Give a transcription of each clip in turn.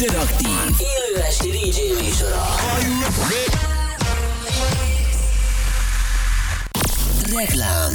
Interaktív, élő esti DJ műsora. Reklám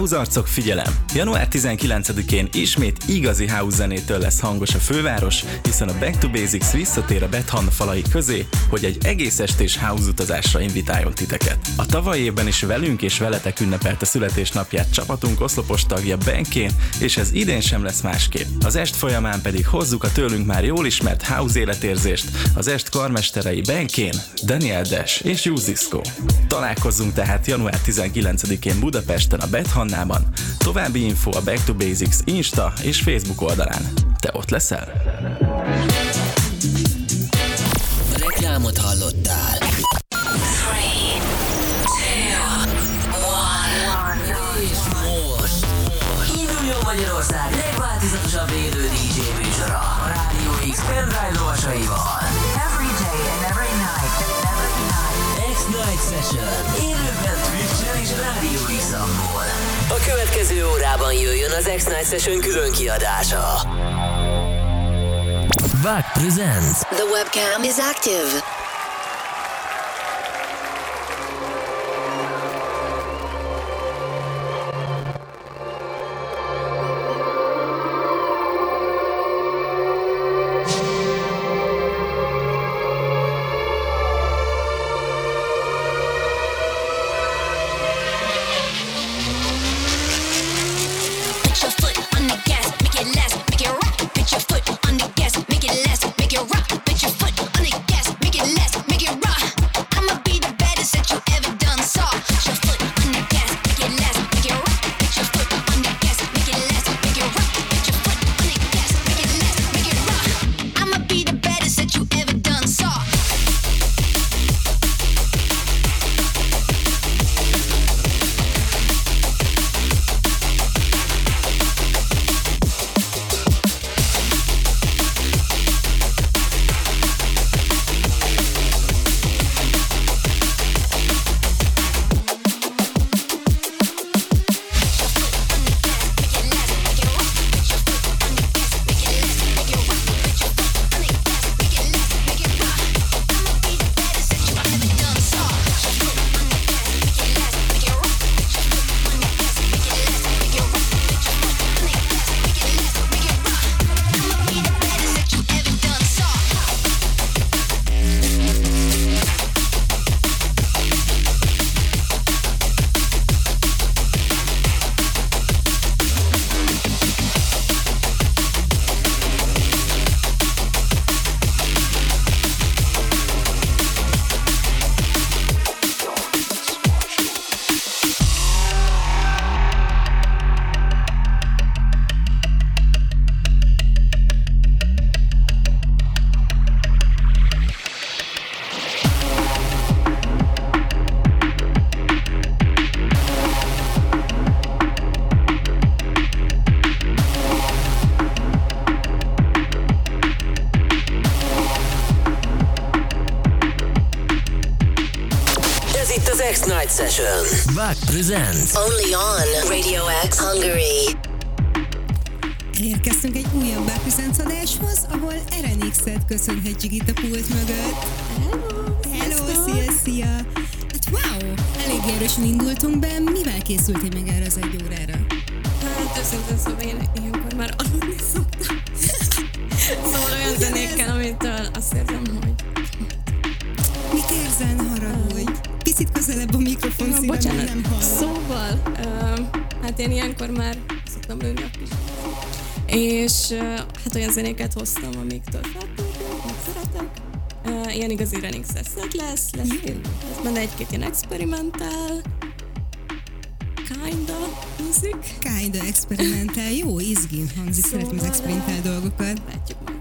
House arcok figyelem! Január 19-én ismét igazi house zenétől lesz hangos a főváros, hiszen a Back to Basics visszatér a Bethan falai közé, hogy egy egész estés house utazásra invitáljon titeket. A tavaly évben is velünk és veletek ünnepelte születésnapját csapatunk oszlopos tagja Benkén, és ez idén sem lesz másképp. Az est folyamán pedig hozzuk a tőlünk már jól ismert house életérzést, az est karmesterei Benkén, Daniel Dash és Juzisko. Találkozzunk tehát január 19-én Budapesten a Bethan Hannában. További info a Back to Basics Insta és Facebook oldalán. Te ott leszel? Reklámot hallottál. Következő órában jöjjön az X-Night Session külön kiadása. Back presents. The webcam is active. Make it rock. Presents. Only on Radio X Hungary. Elérkeztünk egy újabb Bákuszánc adáshoz, ahol RNX-et köszönhetjük itt a pult mögött. Hello! Hello, szia, szia! Hát wow! Elég erősen indultunk be, mivel készültél meg erre az egy órára? Hát őszintén szóval én ilyenkor már aludni szoktam. szóval olyan zenékkel, amitől azt érzem, hogy Mit érzel, ne haragudj? Közelebb a mikrofon szívem, bocsánat. nem hallom. Szóval, uh, hát én ilyenkor már szoktam lőni a. És uh, hát olyan zenéket hoztam, amiktől feltöltök, meg szeretek. Uh, ilyen igazi running set lesz, lesz, lesz benne egy-két ilyen experimentál, kinda music. Kinda experimentál, jó, izgin hangzik, Szóval, szeretem az experimentál dolgokat. Látjuk meg.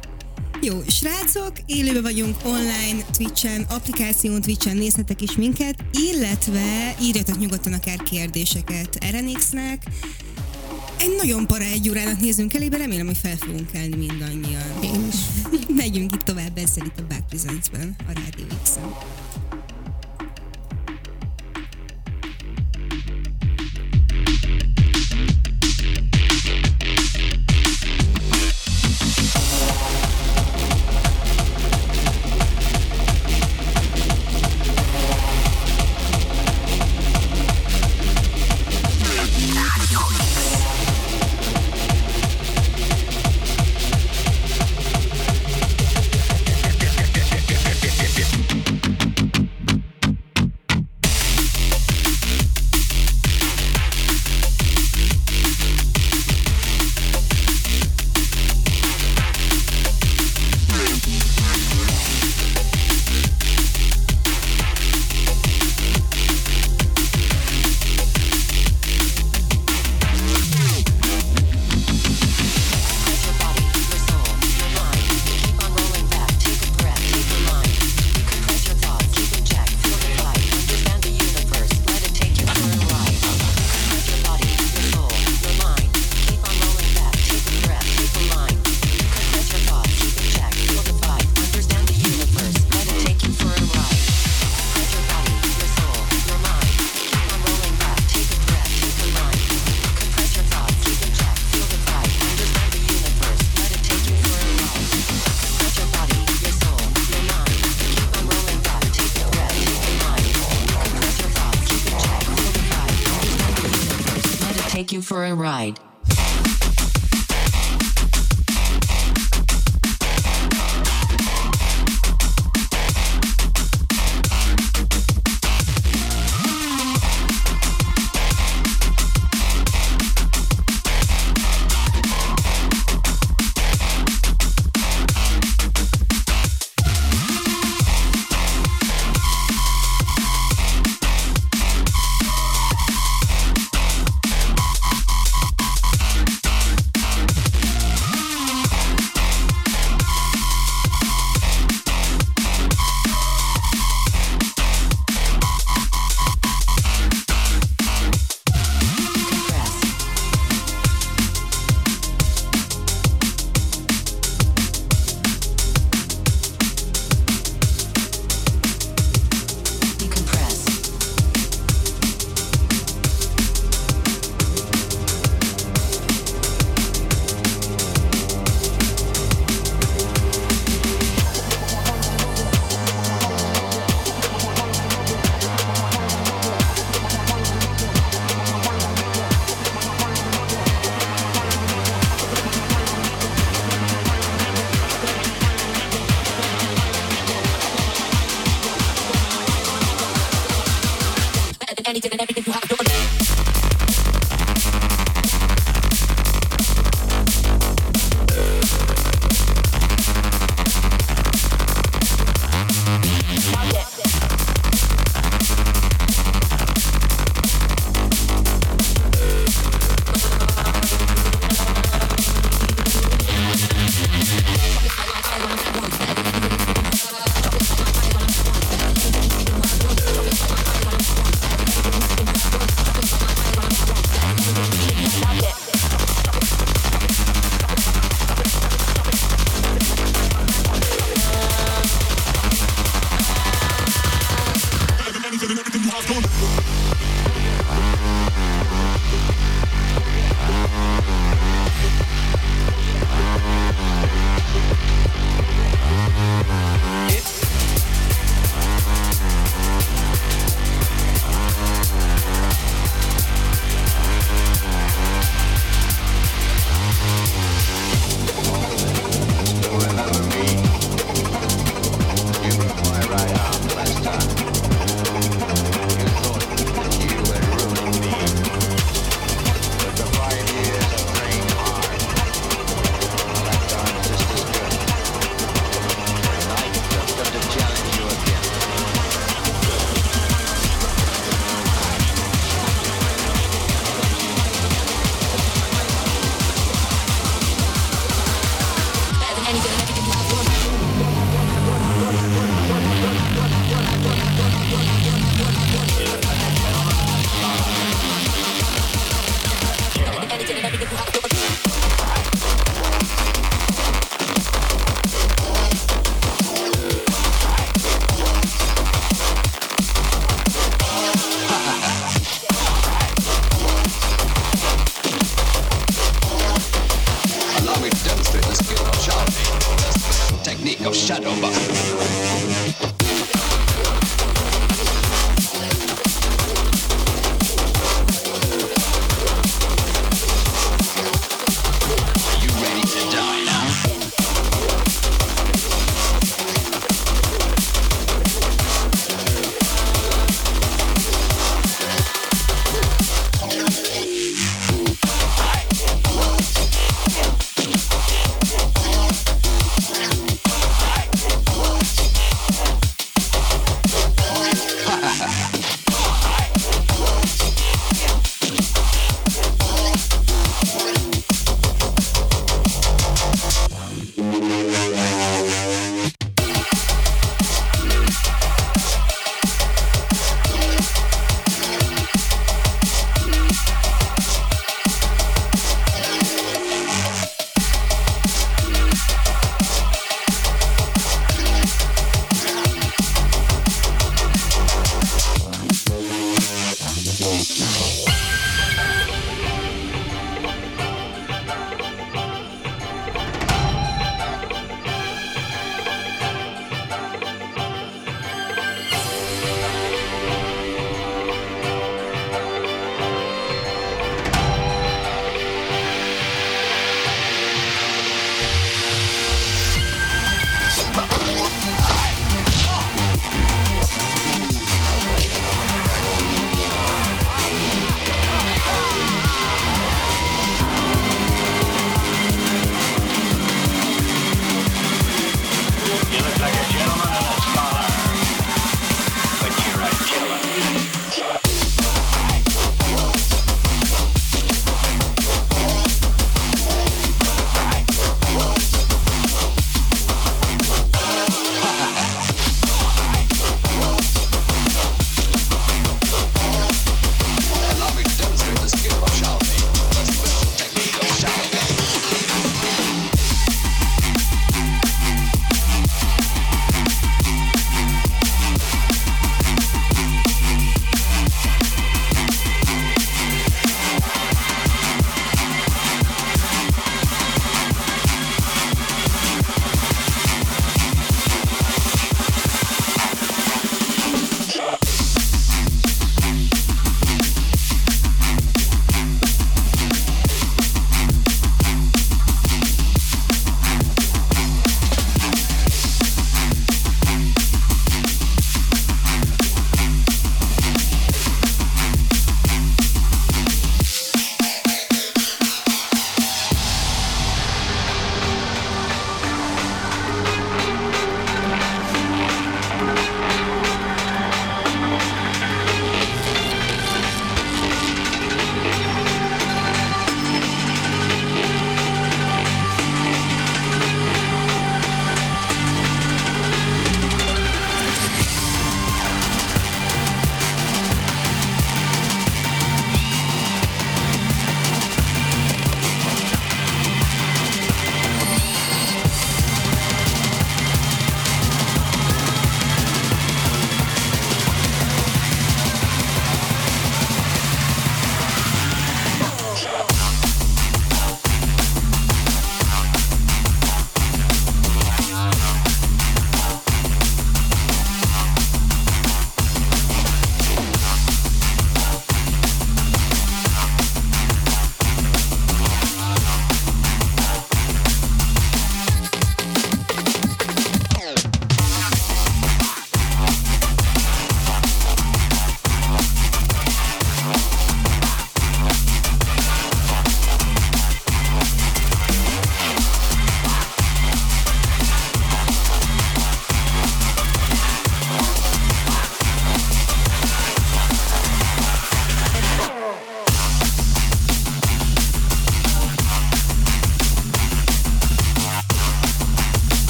Jó, srácok, élőben vagyunk online, Twitchen, applikáción Twitchen nézhetek is minket, illetve írjatok nyugodtan akár kérdéseket RNX-nek. Egy nagyon para egy órának nézünk elébe, remélem, hogy fel fogunk kelni mindannyian. Én is. Megyünk itt tovább ezzel itt a Back Presents-ben, a Rádió X-en.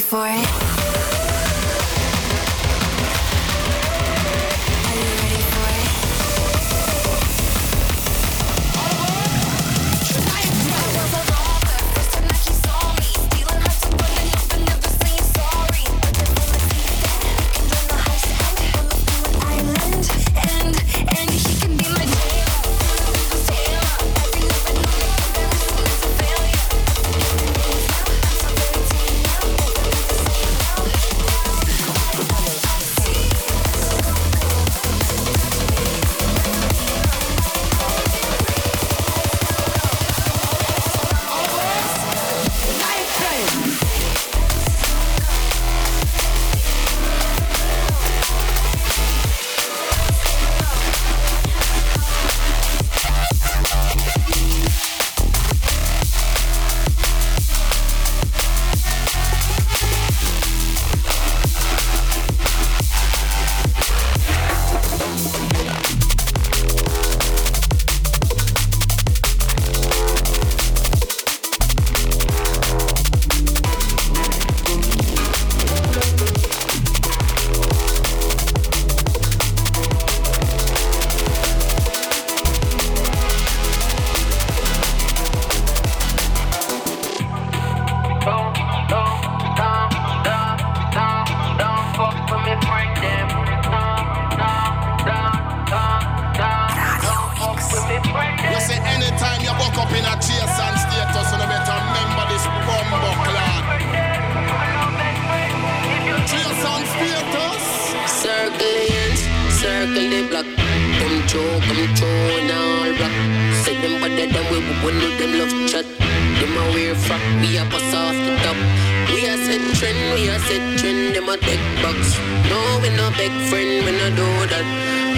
for it? till they black. Them choke, them choke, and all black. Say them but they done with one of them love chat. Them a wear frock, we a pass off the top. We a set trend, we a set trend, them a deck box. No, we no big friend, we no do that.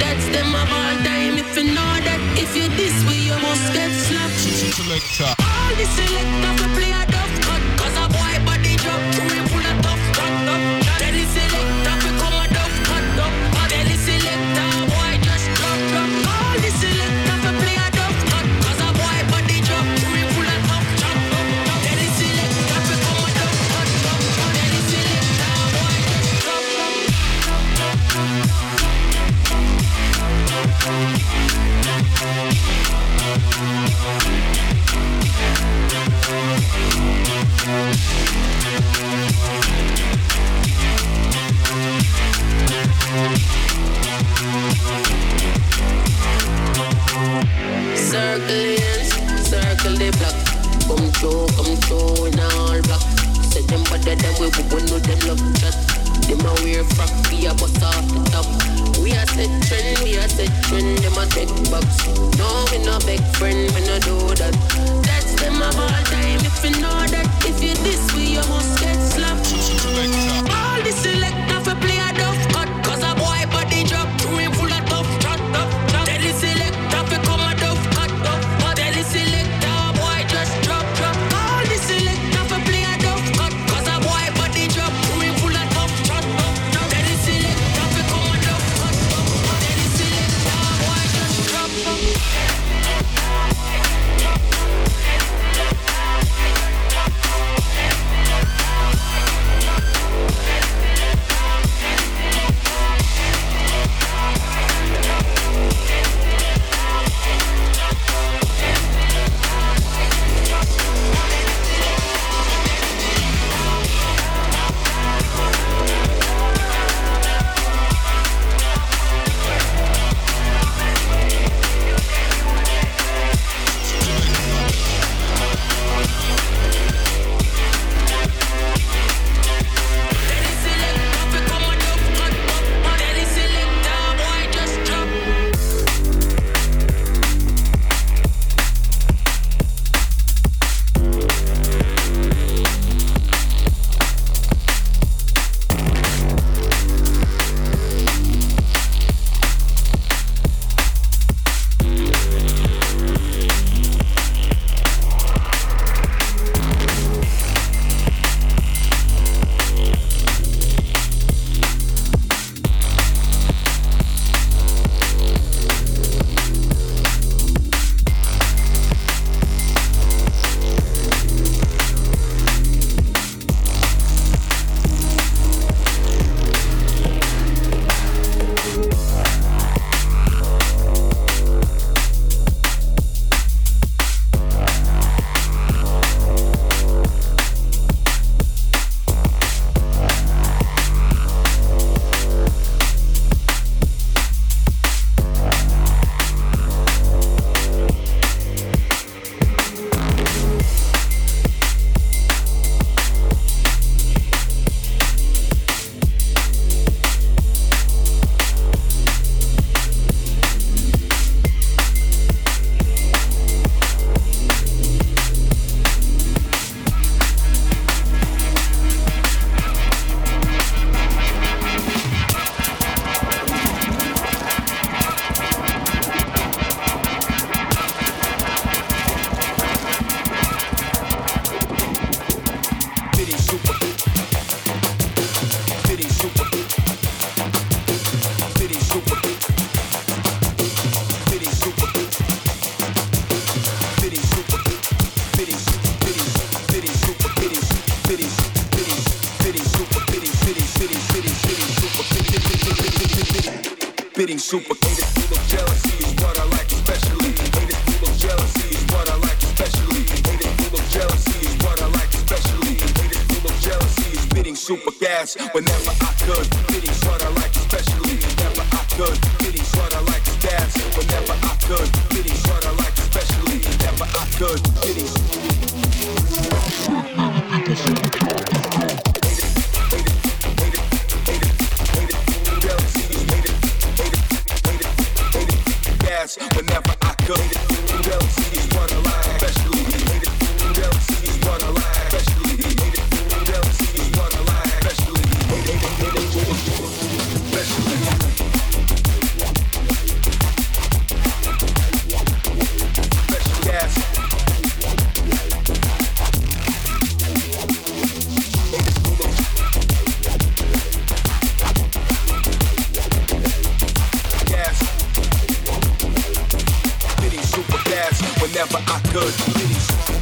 That's them of all time, if you know that. If you this way, you must get slapped. Selector. All the selectors, the player, trend, them a check box. No, we no big friend, we no do that. That's them of all time if you know whenever I could. Hitting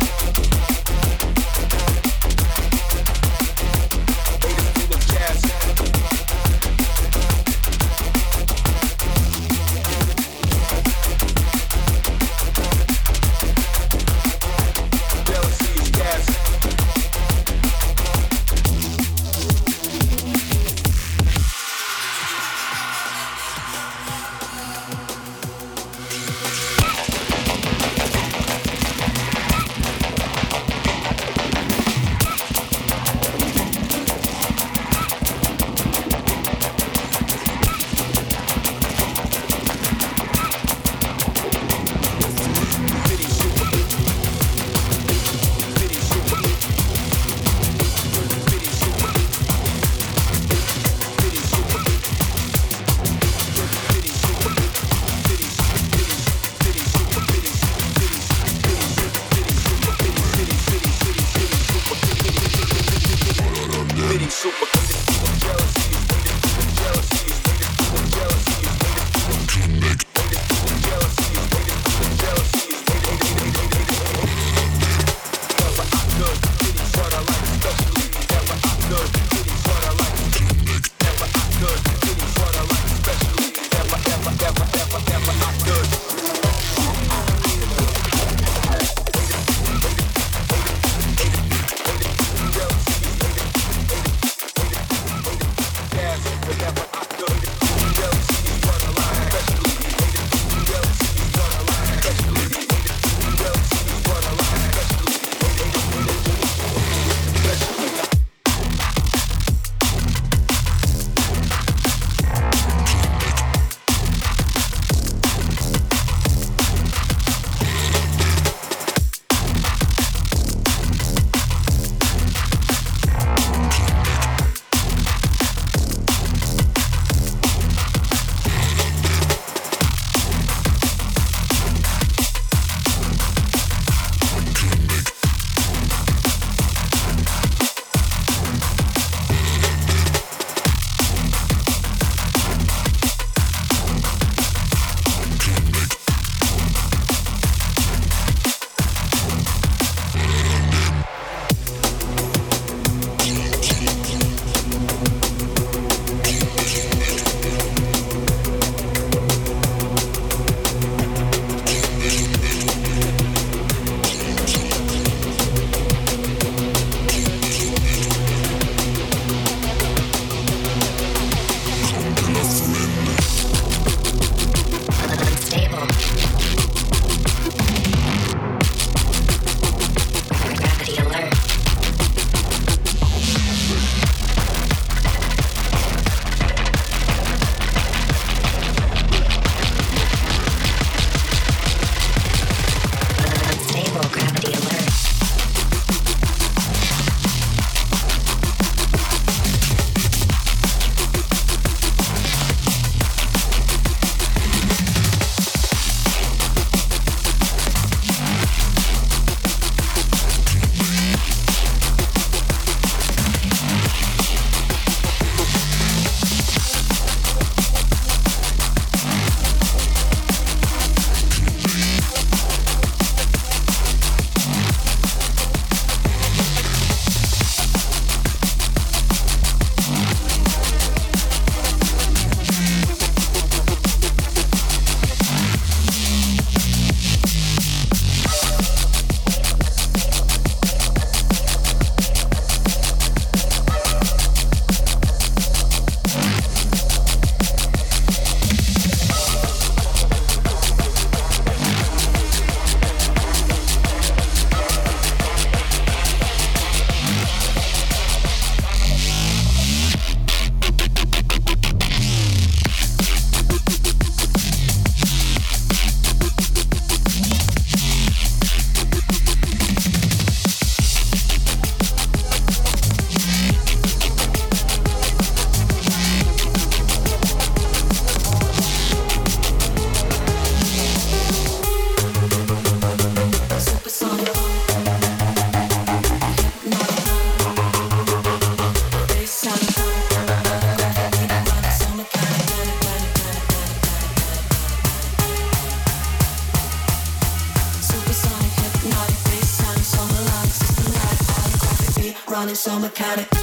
so mechanical.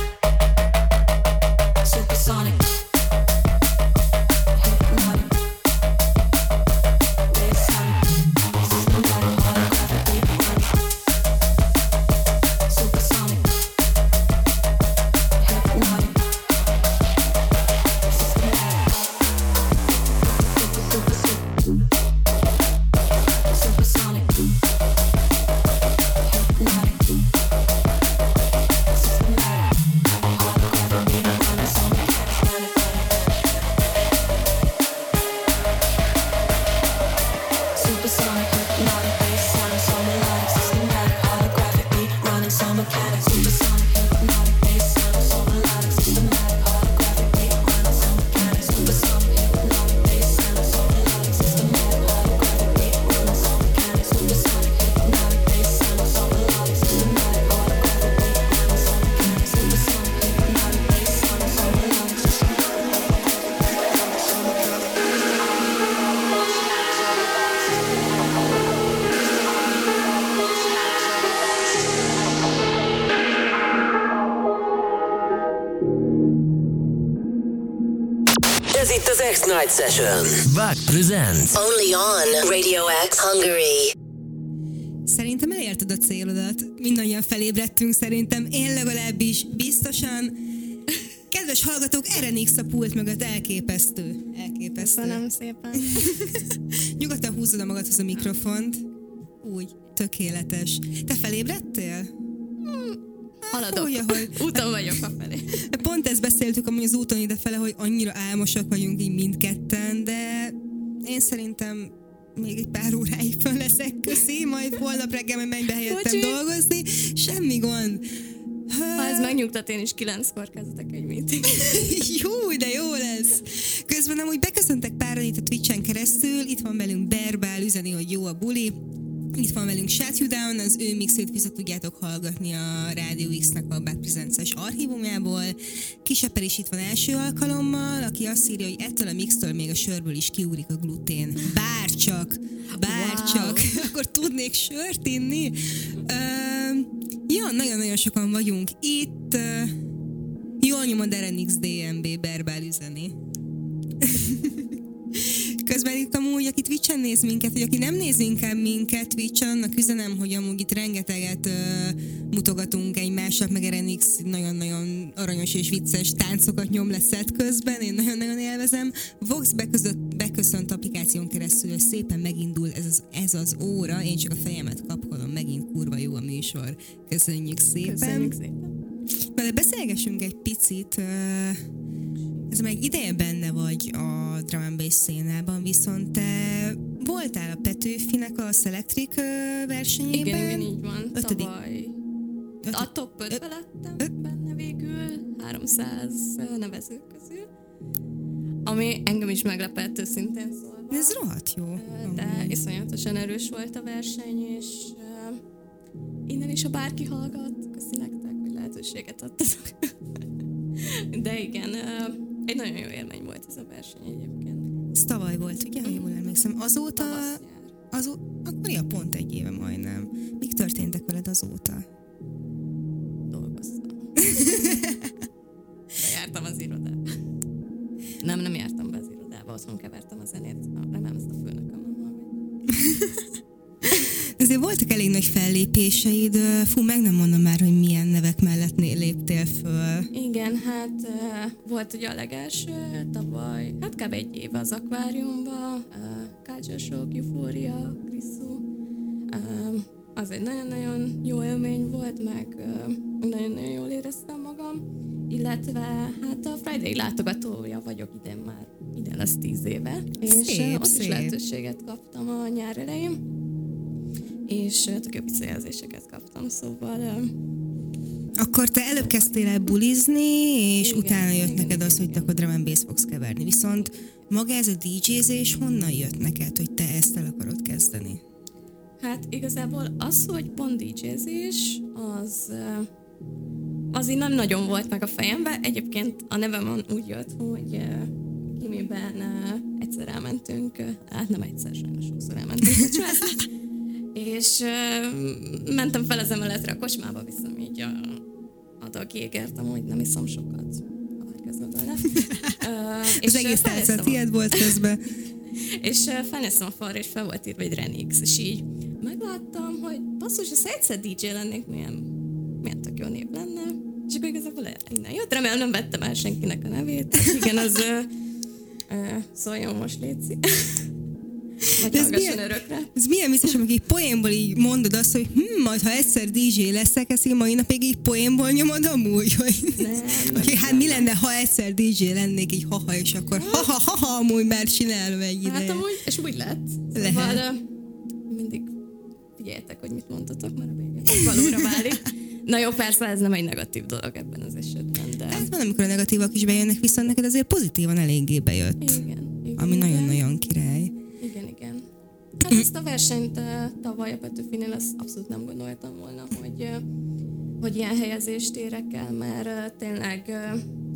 Az X-Night Session. Back presents. Only on Radio X Hungary. Szerintem elérted a célodat. Mindannyian felébredtünk szerintem. Én legalábbis biztosan. Kedves hallgatók, RNX a pult mögött elképesztő. Elképesztő. Köszönöm szépen. Nyugodtan húzod a magadhoz a mikrofont. Úgy, tökéletes. Te felébredtél? Haladok. Úgy, ahogy. Úton vagyok a felé. Pont ezt beszéltük amúgy az úton idefele, hogy annyira álmosak vagyunk így mindketten, de én szerintem még egy pár óráig föl leszek, köszi, majd holnap reggel menj be helyettem Bocsi. dolgozni, semmi gond. Ha ez megnyugtat, én is kilenckor kezdek egy meeting. jó, de jó lesz. Közben amúgy beköszöntek páran itt a Twitch-en keresztül, itt van velünk Berbál, üzeni, hogy jó a buli. Itt van velünk Shut You Down, az ő mixét vissza tudjátok hallgatni a Radio X-nek a Bad Presents-es archívumjából. Kiseper is itt van első alkalommal, aki azt írja, hogy ettől a mixtől még a sörből is kiúrik a glutén. Bárcsak, bárcsak, wow. akkor tudnék sört inni. Ö, ja, nagyon-nagyon sokan vagyunk itt. Ö, Jól nyomod RNX DMB Berbál üzeni. Közben itt amúgy, aki Twitch-en néz minket, vagy aki nem néz inkább minket Twitch-en, annak üzenem, hogy amúgy itt rengeteget ö, mutogatunk egymásnak, meg RNX nagyon-nagyon aranyos és vicces táncokat nyom le szett közben, én nagyon-nagyon élvezem. Vox beközött, beköszönt applikáción keresztül, szépen megindul ez az, ez az óra, én csak a fejemet kapkodom, megint kurva jó a műsor. Köszönjük szépen. Köszönjük szépen. De beszélgessünk egy picit. ö, Ez már egy ideje benne vagy a drum and bass szénában, viszont te voltál a Petőfinek a Selectric versenyében. Igen, igen, így van. Ötödik. Tavaly. Ötödik. A top 5 lettem benne végül, 300 nevezők közül. Ami engem is meglepett őszintén szólva. Ez rohadt jó. De iszonyatosan erős volt a verseny, és innen is, ha bárki hallgat, köszi nektek, hogy lehetőséget adtatok. De igen, egy nagyon jó élmény volt ez a verseny egyébként. Ez tavaly volt, ugye, ha jól emlékszem. Azóta, azó, akkor ja, pont egy éve majdnem. Mik történtek veled azóta? dolgoztam. Bejártam az irodába. Nem, nem jártam be az irodába, otthon kevertem a zenét. Remélem ezt a főnököm nem Azért voltak elég nagy fellépéseid, fú, meg nem mondom már, hogy milyen nevek mellett léptél föl. Igen, hát volt ugye a legelső tavaly, hát kb. egy éve az akváriumban, Shock, Euphoria, Grisszú. Uh, az egy nagyon-nagyon jó élmény volt, meg nagyon-nagyon jól éreztem magam, illetve hát a Friday látogatója vagyok idén már, idén lesz tíz éve, és Szép, ott szép. is lehetőséget kaptam a nyár elején, és tök jó visszajelzéseket kaptam, szóval Akkor te előbb kezdtél el bulizni, és Igen, utána jött igen, neked az, igen, hogy te akkor drum and bass fogsz keverni. Viszont maga ez a DJ-zés honnan jött neked, hogy te ezt el akarod kezdeni? Hát igazából az, hogy pont DJ-zés, az, az így nem nagyon volt meg a fejemben. Egyébként a nevem úgy jött, hogy Kimiben egyszer elmentünk, hát nem egyszer, sajnos sokszor elmentünk és mentem fel az emeletre a kocsmába, viszem így a, a adag jégert, amúgy nem iszom sokat. Az megölne. Ö, Az egész tálca felnéztem a- tiéd volt közben. és uh, felnéztem a falra, és fel volt írva egy Renix, és így megláttam, hogy basszus, ha egyszer DJ lennék, milyen, milyen tök jó név lenne. És akkor igazából innen jött, remélem nem vettem el senkinek a nevét. És igen, az uh, uh, szóljon most, Léci. De ez milyen- örökre. Ez milyen biztos, amikor így poénból így mondod azt, hogy hm, majd ha egyszer DJ leszek, ezt így mai napig így poénból nyomod amúgy, hogy, Nem, nem, hogy hát nem, mi lenne, ha egyszer DJ lennék, így haha, és akkor haha, haha, amúgy már csinálom egy Hát ideje. amúgy, és úgy lett. Lehet. Szóval mindig figyeljetek, hogy mit mondtatok, mert a végén valóra válik. Na jó, persze ez nem egy negatív dolog ebben az esetben, de Hát van, amikor a negatívak is bejönnek, viszont neked azért pozitívan eléggé bejött. igen. igen Ami nagyon-nagyon király. Hát ezt a versenyt tavaly a Petőfinél azt abszolút nem gondoltam volna, hogy, hogy ilyen helyezést érek el, mert tényleg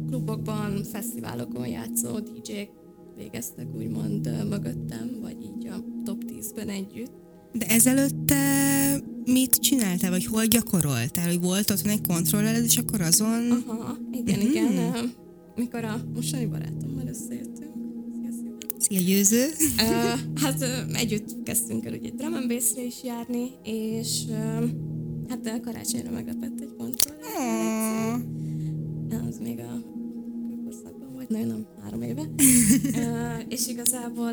klubokban, fesztiválokon játszó DJ-k végeztek úgymond mögöttem, vagy így a top 10-ben együtt. De ezelőtt te mit csináltál, vagy hol gyakoroltál? Hogy volt otthon egy kontrollered, és akkor azon... Aha, igen, Mhm. igen. Mikor a mostani barátommal összejöttünk. Szia, szia. Szia, győző! Ö, hát együtt kezdtünk el ugye drum and is járni, és hát karácsonyra meglepett egy kontroller. Az még a kőkorszakban volt, nagyon nem, három éve. És igazából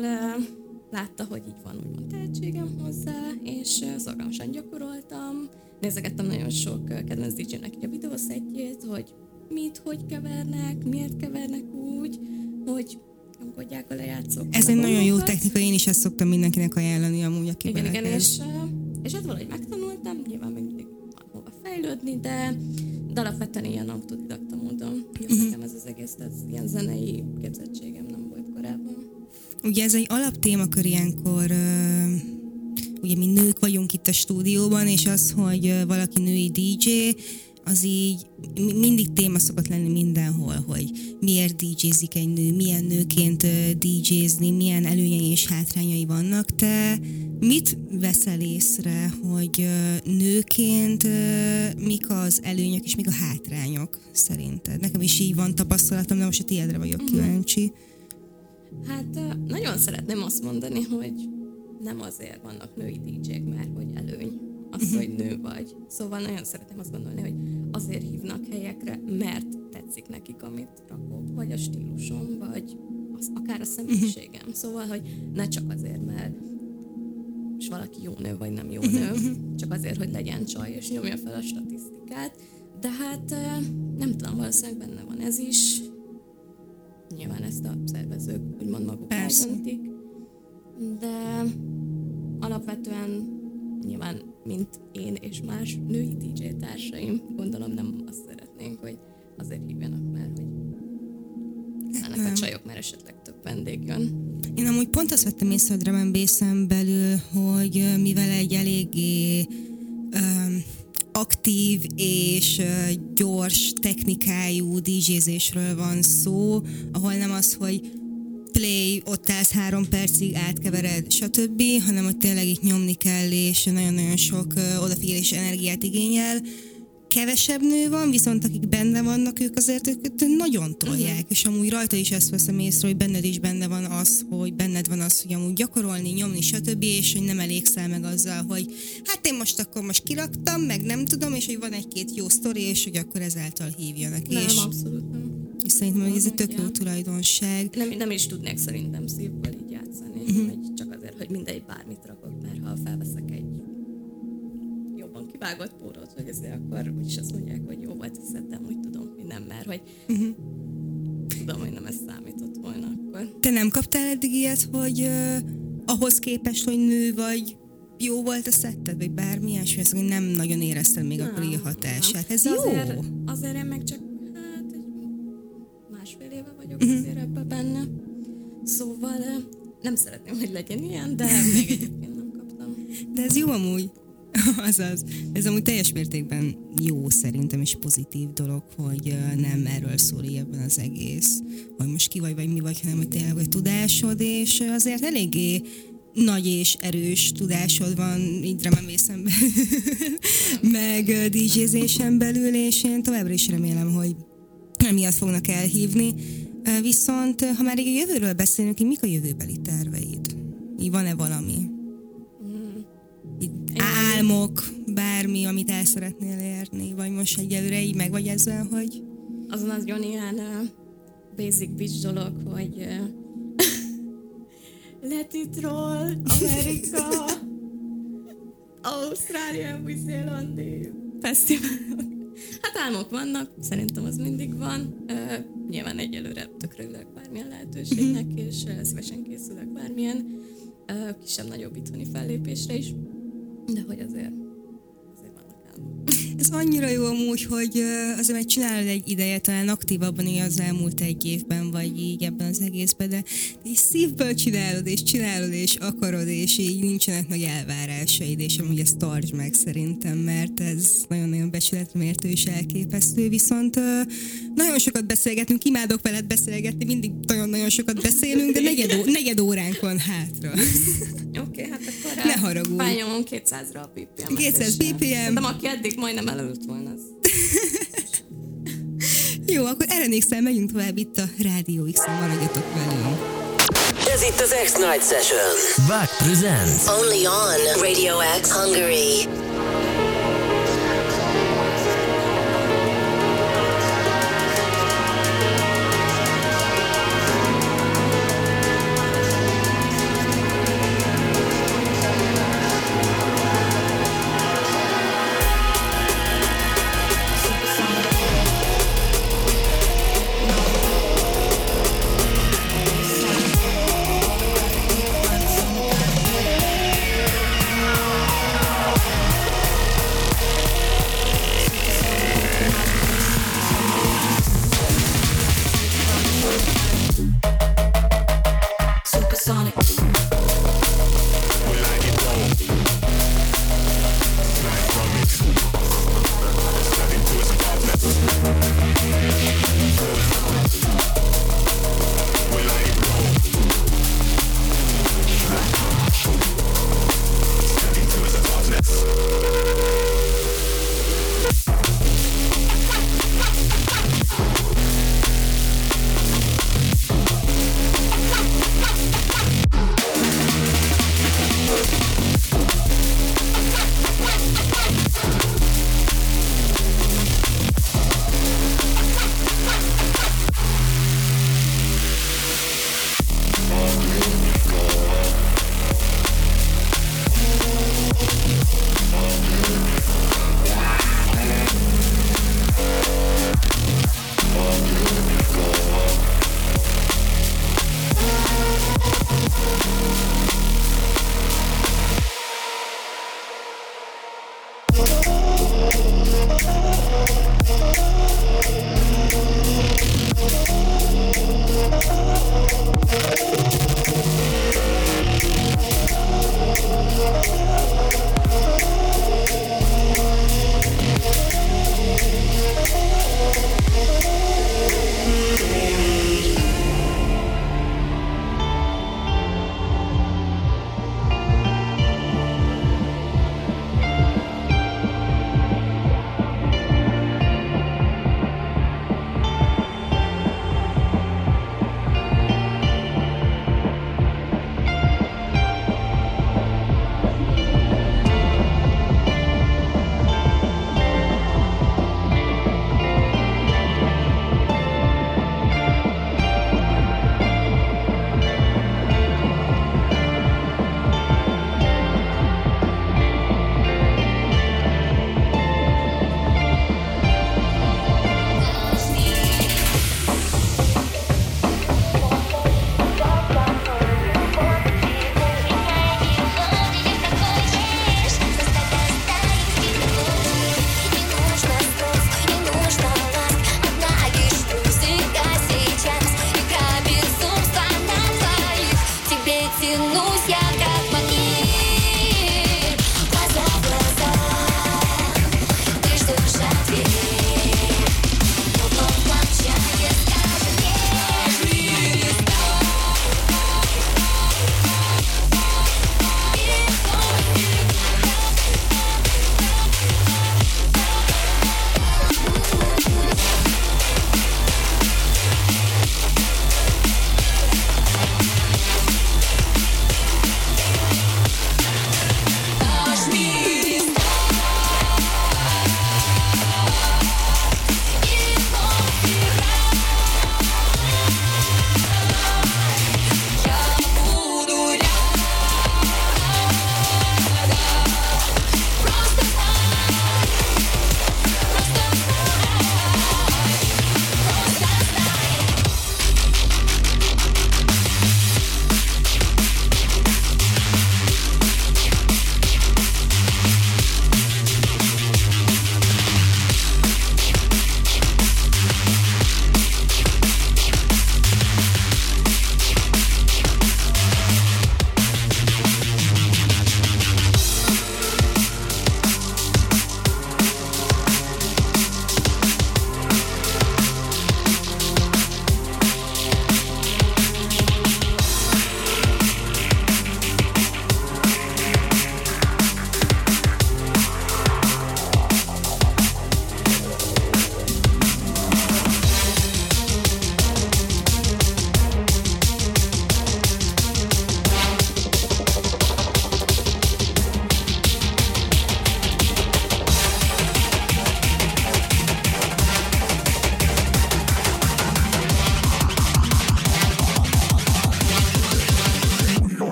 látta, hogy így van úgymond tehetségem hozzá, és szorgalmasan gyakoroltam. Nézegettem nagyon sok kedvenc DJ-nek a videószettjét, hogy mit, hogy kevernek, miért kevernek úgy, hogy nyomkodják a lejátszók. Ez egy nagyon jó technika, én is ezt szoktam mindenkinek ajánlani amúgy, aki Igen, igen, és, ö, és hát valahogy megtanultam, nyilván még mindig hova fejlődni, de, de alapvetően ilyen autodidakta módon Mhm. nekem ez az egész, tehát ilyen zenei képzettségem nem volt korábban. Ugye ez egy alaptémakör ilyenkor, ugye mi nők vagyunk itt a stúdióban, és az, hogy valaki női DJ, az így mi- mindig téma szokott lenni mindenhol, hogy miért DJ-zik egy nő, milyen nőként DJ-zni, milyen előnyei és hátrányai vannak. Te mit veszel észre, hogy nőként mik az előnyök és mik a hátrányok szerinted? Nekem is így van tapasztalatom, de most a tiédre vagyok kíváncsi. Hát nagyon szeretném azt mondani, hogy nem azért vannak női DJ-k, mert hogy előny az, Mhm. hogy nő vagy. Szóval nagyon szeretném azt gondolni, hogy azért hívnak helyekre, mert tetszik nekik, amit rakok, vagy a stílusom, vagy az, akár a személyiségem. Szóval, hogy ne csak azért, mert és valaki jó nő, vagy nem jó nő, csak azért, hogy legyen csaj, és nyomja fel a statisztikát. De hát nem tudom, valószínűleg benne van ez is. Nyilván ezt a szervezők úgymond maguk Persze. eldöntik. De alapvetően nyilván, mint én és más női DJ társaim, gondolom nem azt szeretnénk, hogy azért hívjanak, mert hogy ennek a csajok, mert esetleg több vendég jön. Én amúgy pont azt vettem észre a drum belül, hogy mivel egy eléggé um, aktív és gyors technikájú DJ-zésről van szó, ahol nem az, hogy play, ott állsz három percig, átkevered, stb., hanem hogy tényleg itt nyomni kell, és nagyon-nagyon sok odafigyelés energiát igényel. Kevesebb nő van, viszont akik benne vannak, ők azért őket nagyon tolják, uh-huh. és amúgy rajta is ezt veszem észre, hogy benned is benne van az, hogy benned van az, hogy amúgy gyakorolni, nyomni, stb., és hogy nem elégszel meg azzal, hogy hát én most akkor most kiraktam, meg nem tudom, és hogy van egy-két jó sztori, és hogy akkor ezáltal hívjanak. Nem, és, abszolút nem. Szerintem, ez egy tök jó tulajdonság. Nem, nem is tudnék szerintem szívből így játszani, uh-huh. hogy csak azért, hogy mindegy bármit rakok, mert ha felveszek egy jobban kivágott pórót, hogy ezért akkor úgyis azt mondják, hogy jó volt, szedtem, hogy tudom, hogy nem, mert hogy uh-huh. tudom, hogy nem ez számított volna akkor. Te nem kaptál eddig ilyet, hogy uh, ahhoz képest, hogy nő vagy, jó volt a szetted, vagy bármi ilyesmi, azt nem nagyon érezted még akkor így a hatását. Ez De jó. Azért, azért én meg csak uh-huh. azért ebben benne. Szóval nem szeretném, hogy legyen ilyen, de még egyébként nem kaptam. De ez jó amúgy. Azaz. Ez amúgy teljes mértékben jó szerintem, és pozitív dolog, hogy nem erről szól ebben az egész, hogy most ki vagy, vagy mi vagy, hanem hogy tényleg vagy tudásod, és azért eléggé nagy és erős tudásod van így belül, meg DJ-zésen belül, és én továbbra is remélem, hogy emiatt fognak elhívni. Viszont, ha már így a jövőről beszélünk, így mik a jövőbeli terveid? Így van-e valami? Így álmok, bármi, amit el szeretnél érni, vagy most egyelőre így meg vagy ezzel, hogy Az nagyon ilyen uh, basic bitch dolog, hogy uh, Let it roll, Amerika, Ausztrália, Új-Zélandi fesztiválok. Hát álmok vannak, szerintem az mindig van. Uh, nyilván egyelőre tökre ülök bármilyen lehetőségnek, és uh, szívesen készülök bármilyen kisebb-nagyobb itthoni fellépésre is. De hogy azért. Ez annyira jó amúgy, hogy azért mert csinálod egy ideje, talán aktívabban így az elmúlt egy évben, vagy így ebben az egészben, de így szívből csinálod, és csinálod, és akarod, és így nincsenek meg elvárásaid, és amúgy ezt tartsd meg szerintem, mert ez nagyon-nagyon becsületmértő és elképesztő, viszont nagyon sokat beszélgetünk, imádok veled beszélgetni, mindig nagyon-nagyon sokat beszélünk, de negyed, ó- negyed óránk van hátra. Oké, okay, hát Ne haragudj. Fájnyomom 200-ra a BPM-et. 200 és, uh, BPM. Szerintem aki eddig majdnem előtt volna, az Jó, akkor erre megyünk tovább itt a Rádió X-en, maradjatok velünk. Ez itt az X-Night Session. Back presents. Only on Radio X Hungary.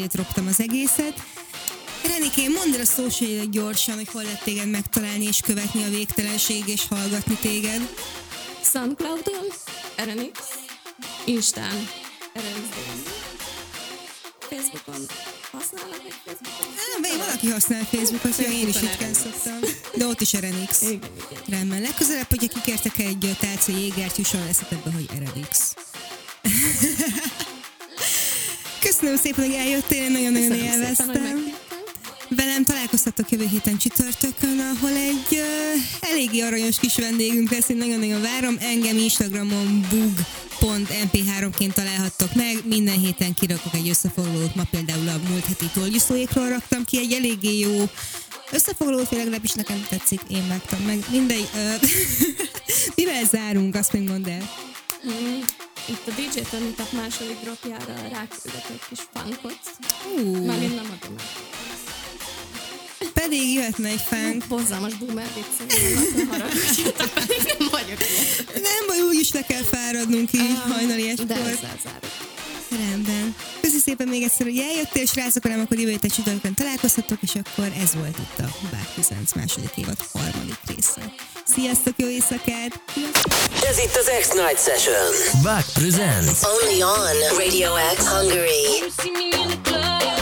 szétroptam az egészet. Renikém, mondd a social gyorsan, hogy hol lehet téged megtalálni és követni a végtelenség és hallgatni téged. Soundcloudon, Renix, Instán, Renix. Facebookon használok egy Facebookot? Valaki használ Facebookot, Facebookon én is ritkán szoktam. De ott is Erenix. Rendben. Legközelebb, hogyha kikértek egy tálca jégertyűsor, lesz ebbe, hogy Erenix. Köszönöm szépen, hogy eljöttél, én nagyon-nagyon élveztem. Szépen, Velem találkozhatok jövő héten csütörtökön, ahol egy uh, eléggé aranyos kis vendégünk lesz, én nagyon-nagyon várom. Engem Instagramon bug pont mp3-ként találhattok meg. Minden héten kirakok egy összefoglalót, ma például a múlt heti tolgyuszóékról raktam ki egy eléggé jó összefoglalót, főleg legalábbis nekem tetszik, én vágtam meg. Mindegy, uh, mivel zárunk, azt még mondd el. Mm itt a DJ-t említett második dropjára ráküldök egy kis funkot. Ú. Már én nem adom. Pedig jöhetne egy fánk. Borzalmas boomer viccelem, nem haragudjatok, pedig nem vagyok ilyen. Nem baj, úgyis le kell fáradnunk így hajnali De estkor. ezzel zárok. Rendben. Köszi szépen még egyszer, hogy eljöttél, srácok, hanem akkor jövő héten csütörtökön találkozhatok, és akkor ez volt itt a Bák 9 második évad harmadik része. Sziasztok, jó éjszakát! Ez itt az X-Night Session. Back presents Only on Radio X Hungary.